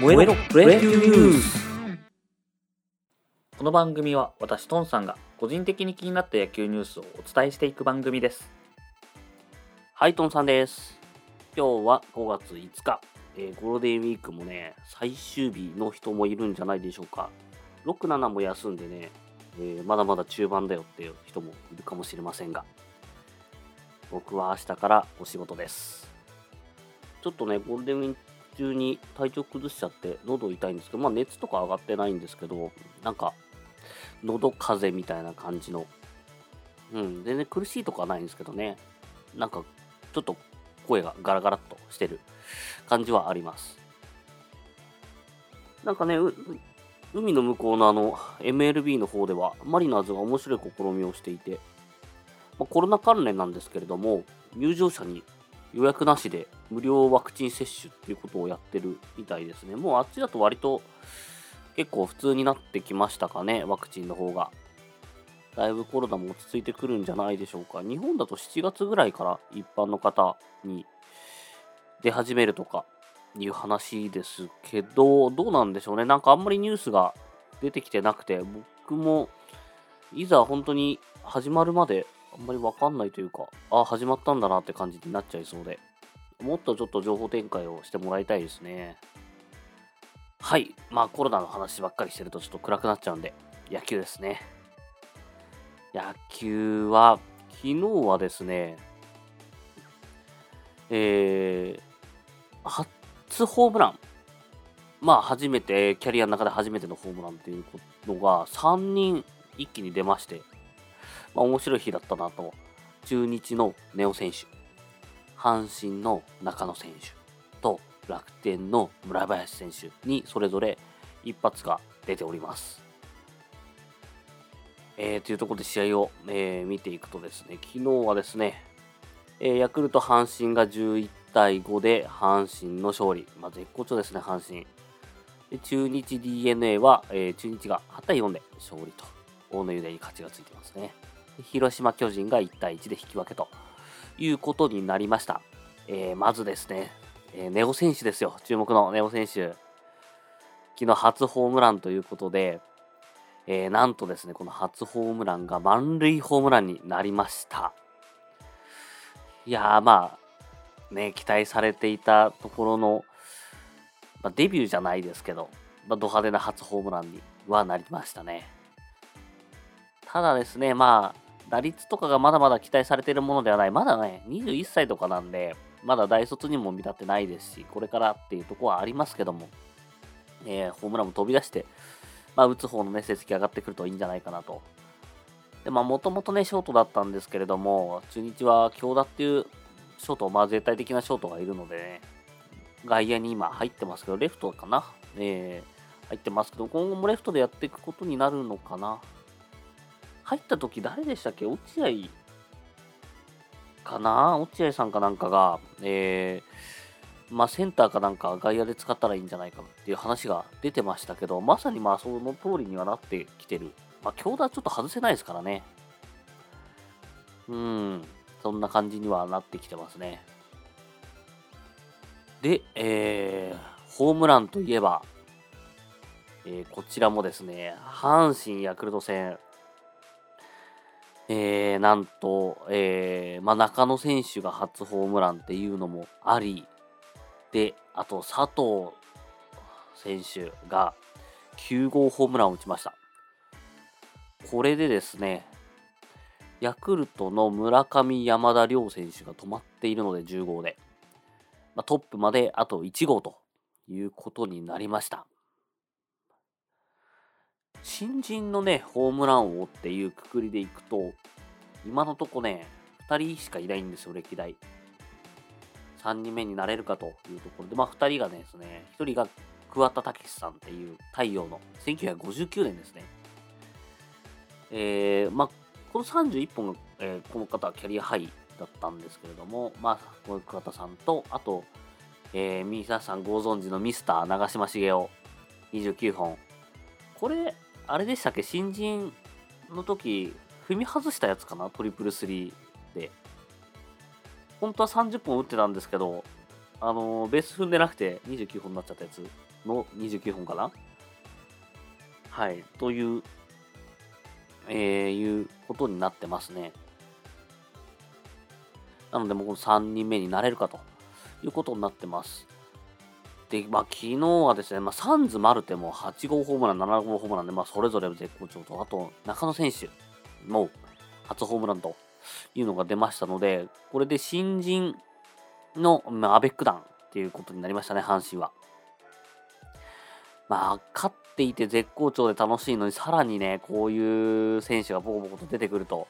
燃えろプロ野球ニュースこの番組は私トンさんが個人的に気になった野球ニュースをお伝えしていく番組ですはい、トンさんです。今日は5月5日、えーゴールデンウィークもね、最終日の人もいるんじゃないでしょうか。6、7も休んでね、えーまだまだ中盤だよっていう人もいるかもしれませんが、僕は明日からお仕事です。ちょっとね、ゴールデンウィーク中に体調崩しちゃって、喉痛いんですけど、まあ熱とか上がってないんですけど、なんか、喉風邪みたいな感じの、うん、全然苦しいとかはないんですけどね、なんかちょっと声がガラガラっとしてる感じはあります。なんかね、海の向こうのあの MLB の方ではマリナーズが面白い試みをしていて、まあ、コロナ関連なんですけれども、入場者に予約なしで無料ワクチン接種っていうことをやってるみたいですね。もうあっちだと割と結構普通になってきましたかね、ワクチンの方が。だいぶコロナも落ち着いてくるんじゃないでしょうか。日本だと7月ぐらいから一般の方に出始めるとかいう話ですけど、どうなんでしょうね。なんかあんまりニュースが出てきてなくて、僕もいざ本当に始まるまであんまりわかんないというか、あ、始まったんだなって感じになっちゃいそうで、もっとちょっと情報展開をしてもらいたいですね。はい。まあコロナの話ばっかりしてるとちょっと暗くなっちゃうんで、野球ですね。野球は、昨日はですね、えー、初ホームラン。まあ、初めて、キャリアの中で初めてのホームランっていうのが、3人一気に出まして、まあ、面白い日だったなと。中日の根尾選手、阪神の中野選手と楽天の村林選手にそれぞれ一発が出ております。えー、というところで試合を、えー見ていくとですね、昨日はですね、えーヤクルト、阪神が11対5で阪神の勝利。まあ、絶好調ですね、阪神。で中日 d n a は、えー中日が8対4で勝利と、大野雄大に勝ちがついてますね。広島、巨人が1対1で引き分けということになりました。えーまずですね、えーネオ選手ですよ、注目のネオ選手。昨日初ホームランということで、えーなんとですね、この初ホームランが満塁ホームランになりました。いやー、まあ、ね、期待されていたところの、まあ、デビューじゃないですけど、まあ、ド派手な初ホームランにはなりましたね。ただですね、まあ、打率とかがまだまだ期待されているものではない。まだね、21歳とかなんで、まだ大卒にも見立てないですし、これからっていうところはありますけども、えーホームランも飛び出して、まあ、打つ方のね、成績上がってくるといいんじゃないかなと。で、まあ、もともとね、ショートだったんですけれども、中日は京田っていうショート、まあ、絶対的なショートがいるのでね、外野に今入ってますけど、レフトかな？えー入ってますけど、今後もレフトでやっていくことになるのかな？入った時誰でしたっけ？落合かな？落合さんかなんかが、えーまあ、センターかなんか外野で使ったらいいんじゃないかっていう話が出てましたけど、まさにまあその通りにはなってきてる。まあ、強打はちょっと外せないですからね。うん、そんな感じにはなってきてますね。で、えー、ホームランといえば、えーこちらもですね、阪神ヤクルト戦、えー、なんと、えーまあ、中野選手が初ホームランっていうのもあり、で、あと佐藤選手が9号ホームランを打ちました。これでですね、ヤクルトの村上山田亮選手が止まっているので10号で、まあ、トップまであと1号ということになりました。新人のね、ホームラン王っていうくくりでいくと、今のとこね、2人しかいないんですよ、歴代。3人目になれるかというところで、まあ2人がねですね、1人が桑田武さんっていう太陽の1959年ですね。えー、まあ、この31本が、えーこの方はキャリアハイだったんですけれども、まあ、この桑田さんと、あと、えー、皆さんご存知のミスター長嶋茂雄、29本。これ、あれでしたっけ？新人の時、踏み外したやつかな？トリプルスリーで。本当は30本打ってたんですけど、あのーベース踏んでなくて29本になっちゃったやつ。の29本かな？はい、という、えー、いうことになってますね。なので、もう3人目になれるかということになってます。で、まあ、昨日はですね、まあ、サンズ、マルテも8号ホームラン、7号ホームランで、まあ、それぞれ絶好調と、あと、中野選手も初ホームランというのが出ましたので、これで新人の、まあ、アベック団っていうことになりましたね、阪神は。まあ、勝っていて絶好調で楽しいのに、さらにね、こういう選手がボコボコと出てくると、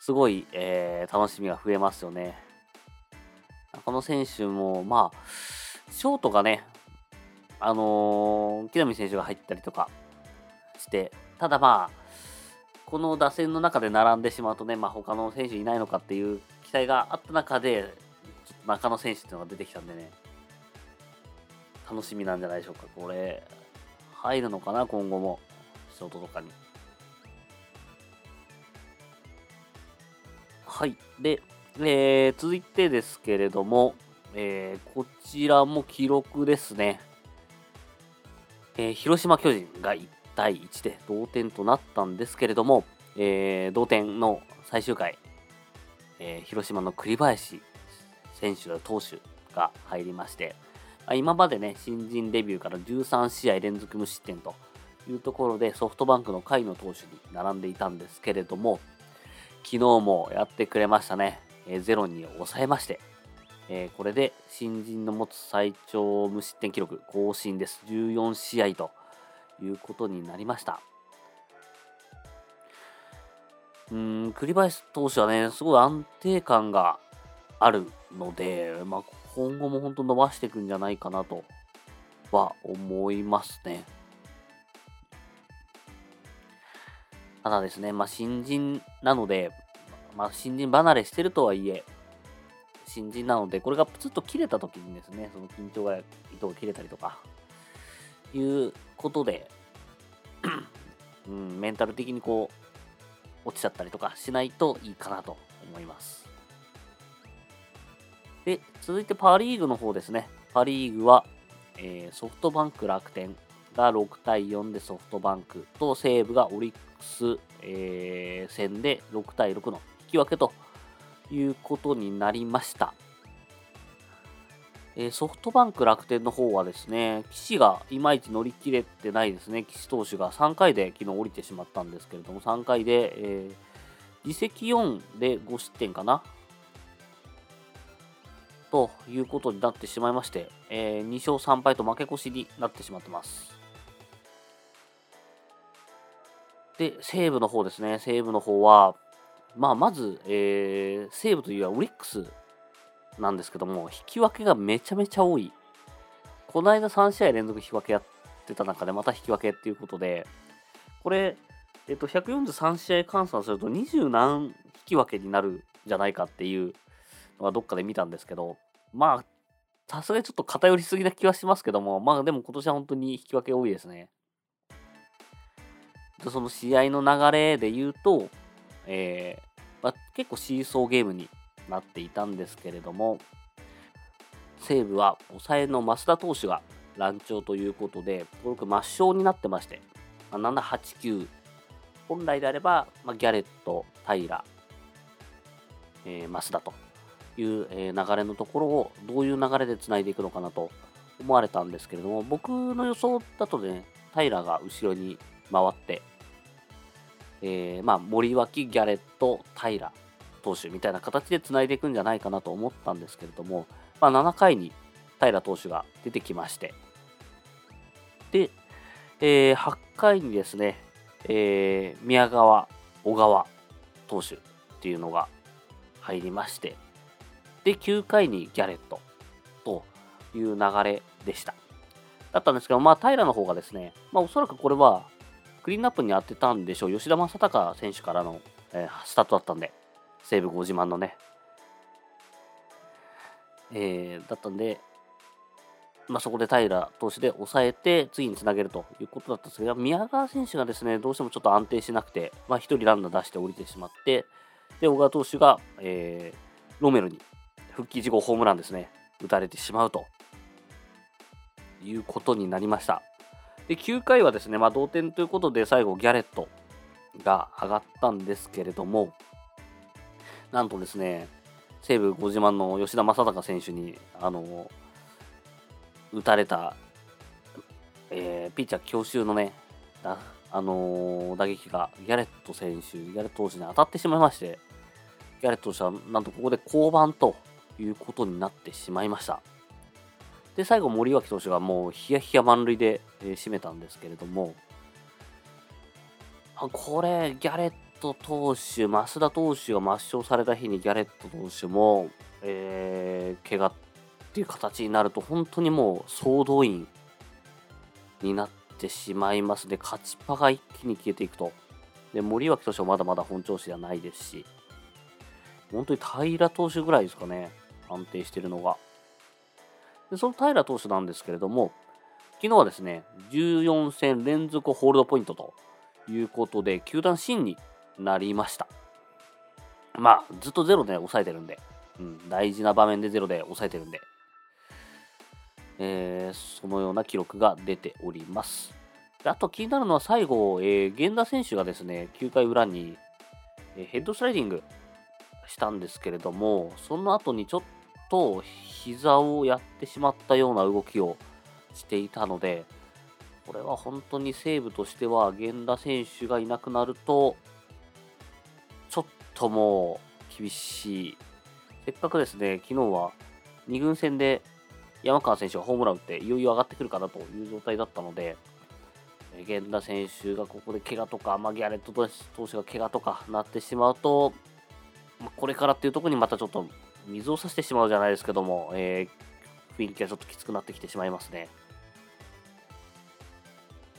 すごい、えー、楽しみが増えますよね。この選手も、まあ、ショートがね、あのー、木浪選手が入ったりとかして、ただまあ、この打線の中で並んでしまうとね、まあ、他の選手いないのかっていう期待があった中で、中野選手っていうのが出てきたんでね、楽しみなんじゃないでしょうか。これ、入るのかな、今後も、ショートとかに。はい。で、えー、続いてですけれども、えー、こちらも記録ですね。えー、広島巨人が1対1で同点となったんですけれども、えー、同点の最終回、えー、広島の栗林選手投手が入りまして、今までね、新人デビューから13試合連続無失点というところでソフトバンクの甲斐の投手に並んでいたんですけれども、昨日もやってくれましたね。えー、ゼロに抑えまして、えー、これで新人の持つ最長無失点記録更新です。14試合ということになりました。うん、栗林投手はね、すごい安定感があるので、まあ、今後も本当伸ばしていくんじゃないかなとは思いますね。ただですね、まあ、新人なので、まあ、新人離れしてるとはいえ、新人なので、これがプツッと切れた時にですね、その緊張が糸が切れたりとか、いうことで、うん、メンタル的にこう、落ちちゃったりとかしないといいかなと思います。で、続いてパ・リーグの方ですね。パ・リーグは、えー、ソフトバンク楽天が6対4でソフトバンクと西武がオリックス、えー、戦で6対6の引き分けということになりました。え、ソフトバンク楽天の方はですね、岸がいまいち乗り切れてないですね。岸投手が3回で昨日降りてしまったんですけれども、3回で、えー、自責4で5失点かなということになってしまいまして、えー、2勝3敗と負け越しになってしまってます。で、西武の方ですね。西武の方は、まあ、まず、えー、西武というよりはオリックスなんですけども、引き分けがめちゃめちゃ多い。この間3試合連続引き分けやってた中で、また引き分けっていうことで、これ、えっと、143試合換算すると20何引き分けになるんじゃないかっていうのはどっかで見たんですけど、まあ、さすがにちょっと偏りすぎな気はしますけども、まあでも今年は本当に引き分け多いですね。その試合の流れで言うと、えーまあ、結構シーソーゲームになっていたんですけれども、西武は抑えの増田投手が乱調ということで、登録抹消になってまして、まあ、7、8、9、本来であれば、まあ、ギャレット、平、えー、増田という、えー、流れのところをどういう流れでつないでいくのかなと思われたんですけれども、僕の予想だとね、平が後ろに回って、えー、まあ、森脇、ギャレット、平投手みたいな形でつないでいくんじゃないかなと思ったんですけれども、まあ、7回に平投手が出てきまして、で、えー、8回にですね、えー、宮川、小川投手っていうのが入りまして、で、9回にギャレットという流れでした。だったんですけど、まあ、平の方がですね、まあ、おそらくこれはクリーンアップに当てたんでしょう。吉田正尚選手からの、えー、スタートだったんで、西武ご自慢のね。えー、だったんで、まあ、そこで平投手で抑えて、次につなげるということだったんですけど、宮川選手がですね、どうしてもちょっと安定しなくて、まあ、1人ランナー出して降りてしまって、で、小川投手が、えー、ロメルに復帰事後ホームランですね、打たれてしまうということになりました。で、9回はですね、まあ、同点ということで、最後、ギャレットが上がったんですけれども、なんとですね、西武ご自慢の吉田正尚選手に、あの、打たれた、えー、ピッチャー強襲のね、あのー、打撃がギャレット選手、ギャレット投手に当たってしまいまして、ギャレット投手はなんとここで降板ということになってしまいました。で、最後、森脇投手がもうヒヤヒヤ満塁で、えー、締めたんですけれどもあ、これ、ギャレット投手、増田投手が抹消された日にギャレット投手も、えー、怪我っていう形になると、本当にもう総動員になってしまいますで、勝ちパが一気に消えていくと。で、森脇投手はまだまだ本調子ではないですし、本当に平投手ぐらいですかね、安定してるのが。でその平投手なんですけれども、昨日はですね、14戦連続ホールドポイントということで、球団新になりました。まあ、ずっとゼロで抑えてるんで、うん、大事な場面でゼロで抑えてるんで、えー、そのような記録が出ております。あと気になるのは最後、えー、源田選手がですね、9回裏に、えー、ヘッドスライディングしたんですけれども、その後にちょっと膝をやってしまったような動きをしていたので、これは本当に西武としては源田選手がいなくなると、ちょっともう厳しい。せっかくですね、昨日は2軍戦で山川選手がホームラン打っていよいよ上がってくるかなという状態だったので、源田選手がここで怪我とか、まあ、ギャレット投手が怪我とかなってしまうと、これからっていうところにまたちょっと水を差してしまうじゃないですけども、えー、雰囲気がちょっときつくなってきてしまいますね。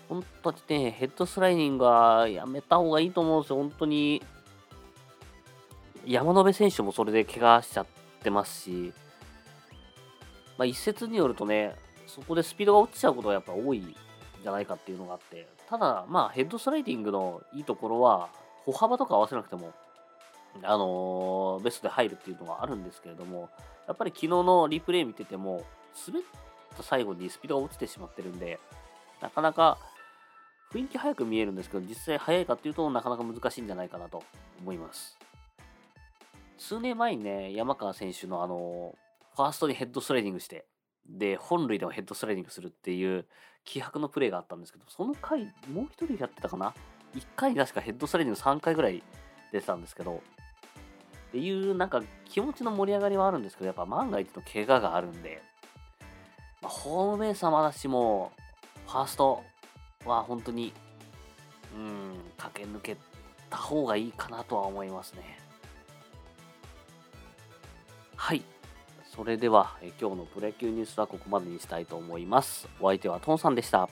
本当にね、ヘッドスライディングはやめた方がいいと思うんですよ。本当に、山野辺選手もそれで怪我しちゃってますし、まあ、一説によるとね、そこでスピードが落ちちゃうことがやっぱ多いんじゃないかっていうのがあって、ただ、まあ、ヘッドスライディングのいいところは、歩幅とか合わせなくても、あの、ベストで入るっていうのがあるんですけれども、やっぱり昨日のリプレイ見てても、滑った最後にスピードが落ちてしまってるんで、なかなか雰囲気速く見えるんですけど、実際速いかっていうとなかなか難しいんじゃないかなと思います。数年前にね、山川選手のあの、ファーストにヘッドスライディングして、で、本塁でもヘッドスライディングするっていう気迫のプレーがあったんですけど、その回、もう一人やってたかな ?1 回に確かヘッドスライディング3回ぐらい出てたんですけど、っていうなんか気持ちの盛り上がりはあるんですけど、やっぱ万が一の怪我があるんで、まあ、ホームベースはまだしも、ファーストは本当に、うん、駆け抜けた方がいいかなとは思いますね。はい。それでは、え今日のプロ野球ニュースはここまでにしたいと思います。お相手はトンさんでした。